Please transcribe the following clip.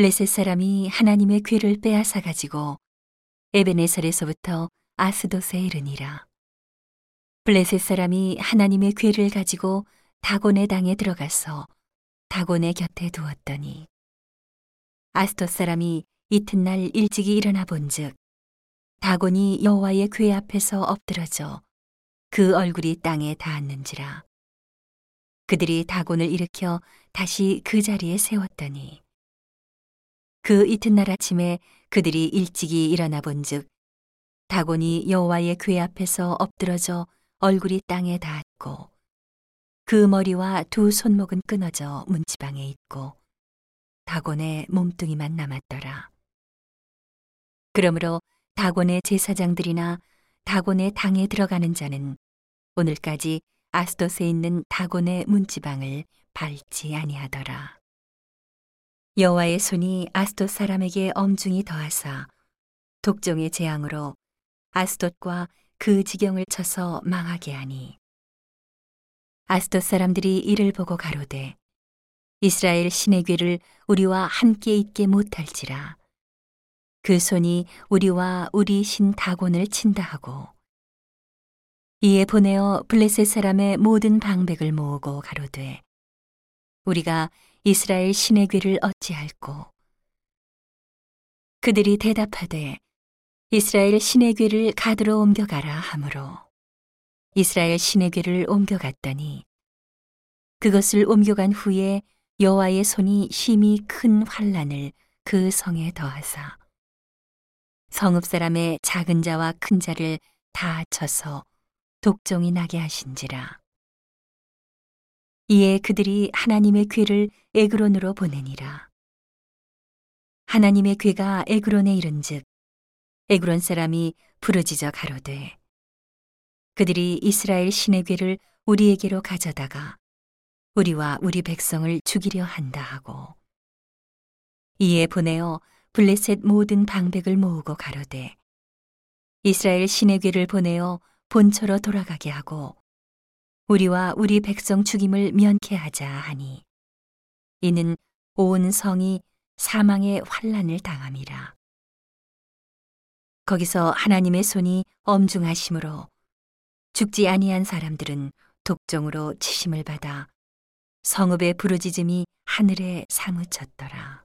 블레셋 사람이 하나님의 괴를 빼앗아 가지고 에베네설에서부터 아스돗에 이르니라. 블레셋 사람이 하나님의 괴를 가지고 다곤의 당에 들어가서 다곤의 곁에 두었더니 아스돗 사람이 이튿날 일찍이 일어나 본즉 다곤이 여호와의 궤 앞에서 엎드러져 그 얼굴이 땅에 닿았는지라 그들이 다곤을 일으켜 다시 그 자리에 세웠더니 그 이튿날 아침에 그들이 일찍이 일어나 본즉 다곤이 여호와의 궤 앞에서 엎드러져 얼굴이 땅에 닿았고 그 머리와 두 손목은 끊어져 문지방에 있고 다곤의 몸뚱이만 남았더라. 그러므로 다곤의 제사장들이나 다곤의 당에 들어가는 자는 오늘까지 아스돗에 있는 다곤의 문지방을 밟지 아니하더라. 여호와의 손이 아스돗 사람에게 엄중히 더하사 독종의 재앙으로 아스돗과 그 지경을 쳐서 망하게 하니. 아스돗 사람들이 이를 보고 가로되 이스라엘 신의 괴를 우리와 함께 있게 못할지라. 그 손이 우리와 우리 신 다곤을 친다 하고 이에 보내어 블레셋 사람의 모든 방백을 모으고 가로되 우리가 이스라엘 신의 괴를 어찌할꼬? 그들이 대답하되 이스라엘 신의 괴를 가드로 옮겨가라 하므로. 이스라엘 신의 괴를 옮겨갔더니 그것을 옮겨간 후에 여호와의 손이 심히 큰 환란을 그 성에 더하사 성읍 사람의 작은 자와 큰 자를 다 쳐서 독종이 나게 하신지라 이에 그들이 하나님의 괴를 에그론으로 보내니라. 하나님의 괴가 에그론에 이른즉 에그론 사람이 부르짖어 가로되 그들이 이스라엘 신의 괴를 우리에게로 가져다가 우리와 우리 백성을 죽이려 한다 하고 이에 보내어 블레셋 모든 방백을 모으고 가로되 이스라엘 신의 괴를 보내어 본처로 돌아가게 하고 우리와 우리 백성 죽임을 면케 하자 하니 이는 온 성이 사망의 환란을 당함이라 거기서 하나님의 손이 엄중하심으로 죽지 아니한 사람들은 독종으로 치심을 받아 성읍의 부르짖음이 하늘에 사무쳤더라.